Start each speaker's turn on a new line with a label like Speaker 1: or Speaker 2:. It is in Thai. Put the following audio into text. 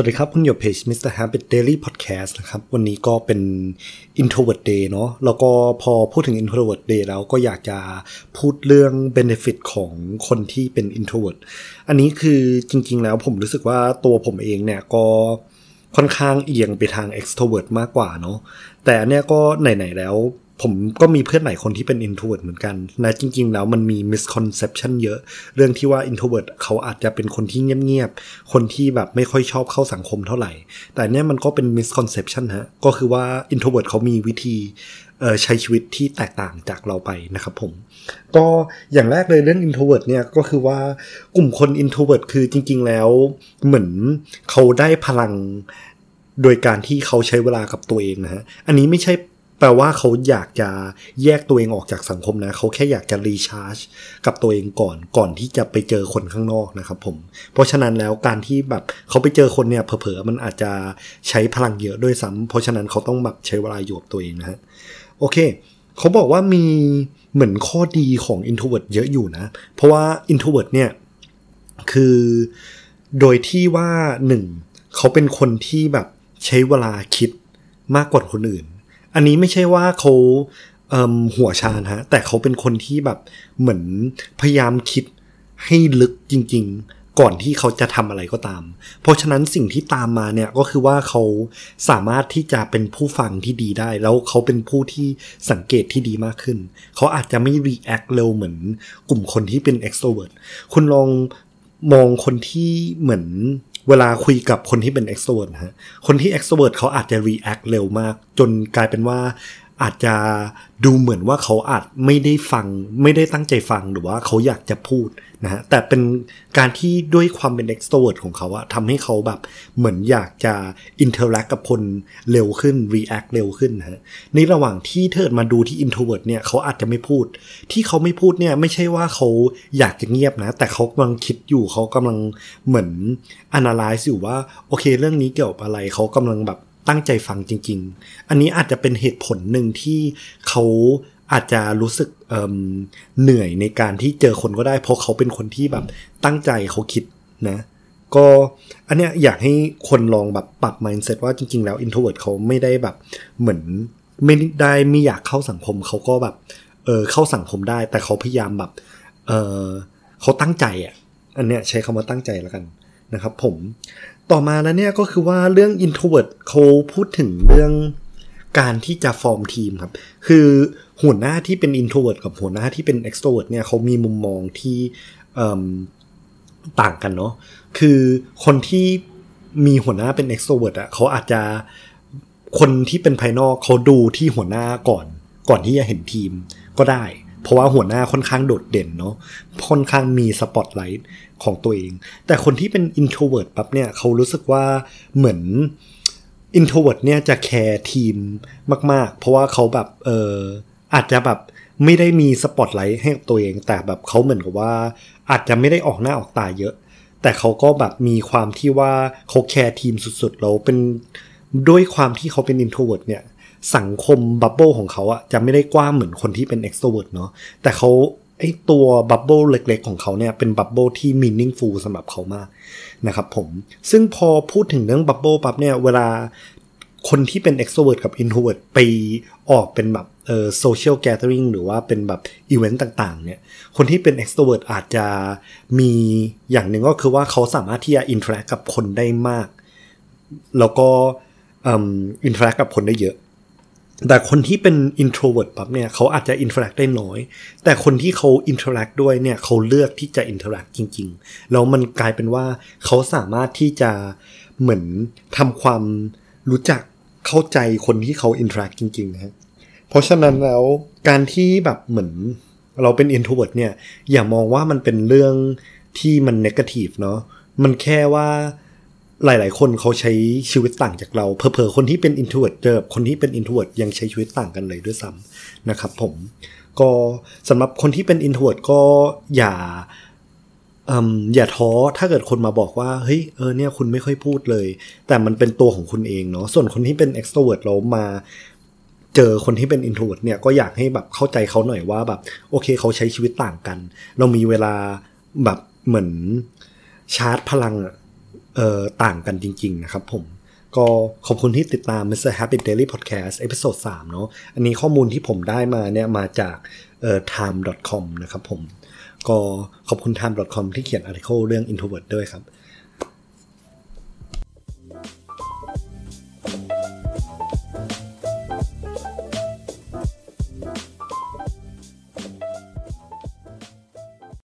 Speaker 1: วัสดีครับ คุณอยู่เพจ Mr. Habit Daily Podcast นะครับ วันนี้ก็เป็น Introvert Day เนาะแล้วก็พอพูดถึง Introvert Day แล้วก็อยากจะพูดเรื่อง Benefit ของคนที่เป็น Introvert อันนี้คือจริง ๆ แล้วผมรู้สึกว่าตัวผมเองเนี่ยก็ค่อนข้างเอียงไปทาง extrovert มากกว่าเนาะแต่อันเนี้ยก็ไหน ๆ แล้ว ผมก็มีเพื่อนหลายคนที่เป็น introvert เหมือนกันและจริง ๆ แล้วมันมี misconception เยอะ เรื่องที่ว่า introvert เขาอาจจะเป็นคนที่เงียบๆ คนที่แบบไม่ค่อยชอบเข้าสังคมเท่าไหร่ แต่เนี้ยมันก็เป็น misconception ฮะ ก็คือว่า introvert เขามีวิธีใช้ชีวิตที่แตกต่างจากเราไปนะครับผม ก็อย่างแรกเลยเรื่อง introvert เนี่ยก็คือว่ากลุ่มคน introvert คือจริง ๆ แล้วเหมือนเขาได้พลังโดยการที่เขาใช้เวลากับตัวเองนะฮะ อันนี้ไม่ใช่ แปลว่าเขาอยากจะแยกตัวเองออกจากสังคมนะ เขาแค่อยากจะรีชาร์จกับตัวเองก่อนก่อนที่จะไปเจอคนข้างนอกนะครับผม เพราะฉะนั้นแล้วการที่แบบเขาไปเจอคนเนี่ยเผลอๆมันอาจจะใช้พลังเยอะด้วยซ้ำเพราะฉะนั้นเขาต้องแบบใช้เวลาอยู่กับตัวเองนะฮะโอเค เขาบอกว่ามีเหมือนข้อดีของ introvert เยอะอยู่นะ เพราะว่า introvert เนี่ยคือโดยที่ว่าหนึ่งเขาเป็นคนที่แบบใช้เวลาคิดมากกว่าคนอื่น อันนี้ไม่ใช่ว่าเขาหัวชานะฮะ แต่เขาเป็นคนที่แบบเหมือนพยายามคิดให้ลึกจริง ๆ ก่อนที่เขาจะทำอะไรก็ตาม เพราะฉะนั้นสิ่งที่ตามมาเนี่ยก็คือว่าเขาสามารถที่จะเป็นผู้ฟังที่ดีได้ แล้วเขาเป็นผู้ที่สังเกตที่ดีมากขึ้น เขาอาจจะไม่ react เร็วเหมือนกลุ่มคนที่เป็น extrovert คุณลองมองคนที่เหมือน เวลาคุยกับคนที่เป็น extrovert ฮะ คนที่ extrovert เขาอาจจะ react เร็วมาก จนกลายเป็นว่า อาจจะดูเหมือนว่าเขาอาจไม่ได้ฟัง ไม่ได้ตั้งใจฟังหรือว่าเขาอยากจะพูดนะฮะแต่เป็นการที่ด้วยความเป็น extrovert ของเขาอะทำให้เขาแบบเหมือนอยากจะ interact กับคนเร็วขึ้น react เร็วขึ้นนะฮะในระหว่างที่เธอมาดูที่ introvert เนี่ยเขาอาจจะไม่พูด ที่เขาไม่พูดเนี่ยไม่ใช่ว่าเขาอยากจะเงียบนะ แต่เขากำลังคิดอยู่เขากำลังเหมือน analyze อยู่ว่าโอเค เรื่องนี้เกี่ยวกับอะไรเขากำลังแบบ ตั้งใจฟังจริง ๆ อันนี้อาจจะเป็นเหตุผลหนึ่งที่เขาอาจจะรู้สึกเเหนื่อยในการที่เจอคนก็ได้ เพราะเขาเป็นคนที่แบบตั้งใจเขาคิดนะ ก็อันเนี้ยอยากให้คนลองแบบปรับ mindset ว่าจริง ๆ แล้ว introvert เขาไม่ได้แบบเหมือนไม่ได้ไม่อยากเข้าสังคมเขาก็แบบเออเข้าสังคมได้ แต่เขาพยายามแบบเออเขาตั้งใจอะ อันเนี้ยใช้คำว่าตั้งใจแล้วกันนะครับ ผม ต่อมาแล้วเนี่ยก็คือว่าเรื่อง introvert เขาพูดถึงเรื่องการที่จะฟอร์มทีมครับ คือหัวหน้าที่เป็น introvert กับหัวหน้าที่เป็น extrovert เนี่ยเขามีมุมมองที่ต่างกันเนาะ คือคนที่มีหัวหน้าเป็น extrovert อะเขาอาจจะคนที่เป็นภายนอกเขาดูที่หัวหน้าก่อน ก่อนที่จะเห็นทีมก็ได้ เพราะว่าหัวหน้าค่อนข้างโดดเด่นเนาะค่อนข้างมีสปอตไลท์ของตัวเอง แต่คนที่เป็น introvert ปั๊บเนี่ยเขารู้สึกว่าเหมือน introvert เนี่ยจะแคร์ทีมมาก ๆ เพราะว่าเขาแบบเอออาจจะแบบไม่ได้มีสปอตไลท์ให้ตัวเอง แต่แบบเขาเหมือนกับว่า อาจจะไม่ได้ออกหน้าออกตาเยอะ แต่เขาก็แบบมีความที่ว่าเขาแคร์ทีมสุดๆแล้วเป็นด้วยความที่เขาเป็น introvert เนี่ย สังคม bubble ของเขาอะจะไม่ได้กว้างเหมือนคนที่เป็น extrovert เนาะแต่เขาไอ้ตัว bubble เล็กๆ ของเขาเนี่ยเป็น bubble ที่ meaningful สำหรับเขามากนะครับผมซึ่งพอพูดถึงเรื่อง bubble ปั๊บเนี่ยเวลาคนที่เป็น extrovert กับ introvert ไปออกเป็นแบบเอ่อ social gathering หรือว่าเป็นแบบอีเวนต์ต่างๆ เนี่ย คนที่เป็น extrovert อาจจะมีอย่างหนึ่งก็คือว่าเขาสามารถที่จะ interact กับคนได้มาก แล้วก็อิน interact กับคนได้เยอะ แต่คนที่เป็น introvert ปั๊บเนี่ยเขาอาจจะ interact ได้น้อย แต่คนที่เขา interact ด้วยเนี่ยเขาเลือกที่จะ interact จริง ๆ แล้วมันกลายเป็นว่าเขาสามารถที่จะเหมือนทำความรู้จักเข้าใจคนที่เขา interact จริงๆนะเพราะฉะนั้นแล้วการที่แบบเหมือนเราเป็น introvert เนี่ยอย่ามองว่ามันเป็นเรื่องที่มัน negative เนาะมันแค่ว่า หลาย ๆ คนเขาใช้ชีวิตต่างจากเราเพอเพอคนที่เป็น introvert เจอคนที่เป็น introvert ยังใช้ชีวิตต่างกันเลยด้วยซ้ำนะครับผมก็สำหรับคนที่เป็น introvert ก็อย่าอย่าท้อถ้าเกิดคนมาบอกว่าเฮ้ยเออเนี่ยคุณไม่ค่อยพูดเลย แต่มันเป็นตัวของคุณเองเนาะส่วนคนที่เป็น extrovert เรามาเจอคนที่เป็น introvert เนี่ยก็อยากให้แบบเข้าใจเขาหน่อยว่าแบบโอเคเขาใช้ชีวิตต่างกัน เรามีเวลาแบบเหมือนชาร์จพลังอะ ต่างกันจริง ๆ นะครับผมก็ขอบคุณที่ติดตาม Mr. Happy Daily Podcast episode 3เนาะอันนี้ข้อมูลที่ผมได้มาเนี่ยมาจากเอ่อ time.com นะครับผม ก็ขอบคุณ time.com ที่เขียน article เรื่อง introvert ด้วยครับ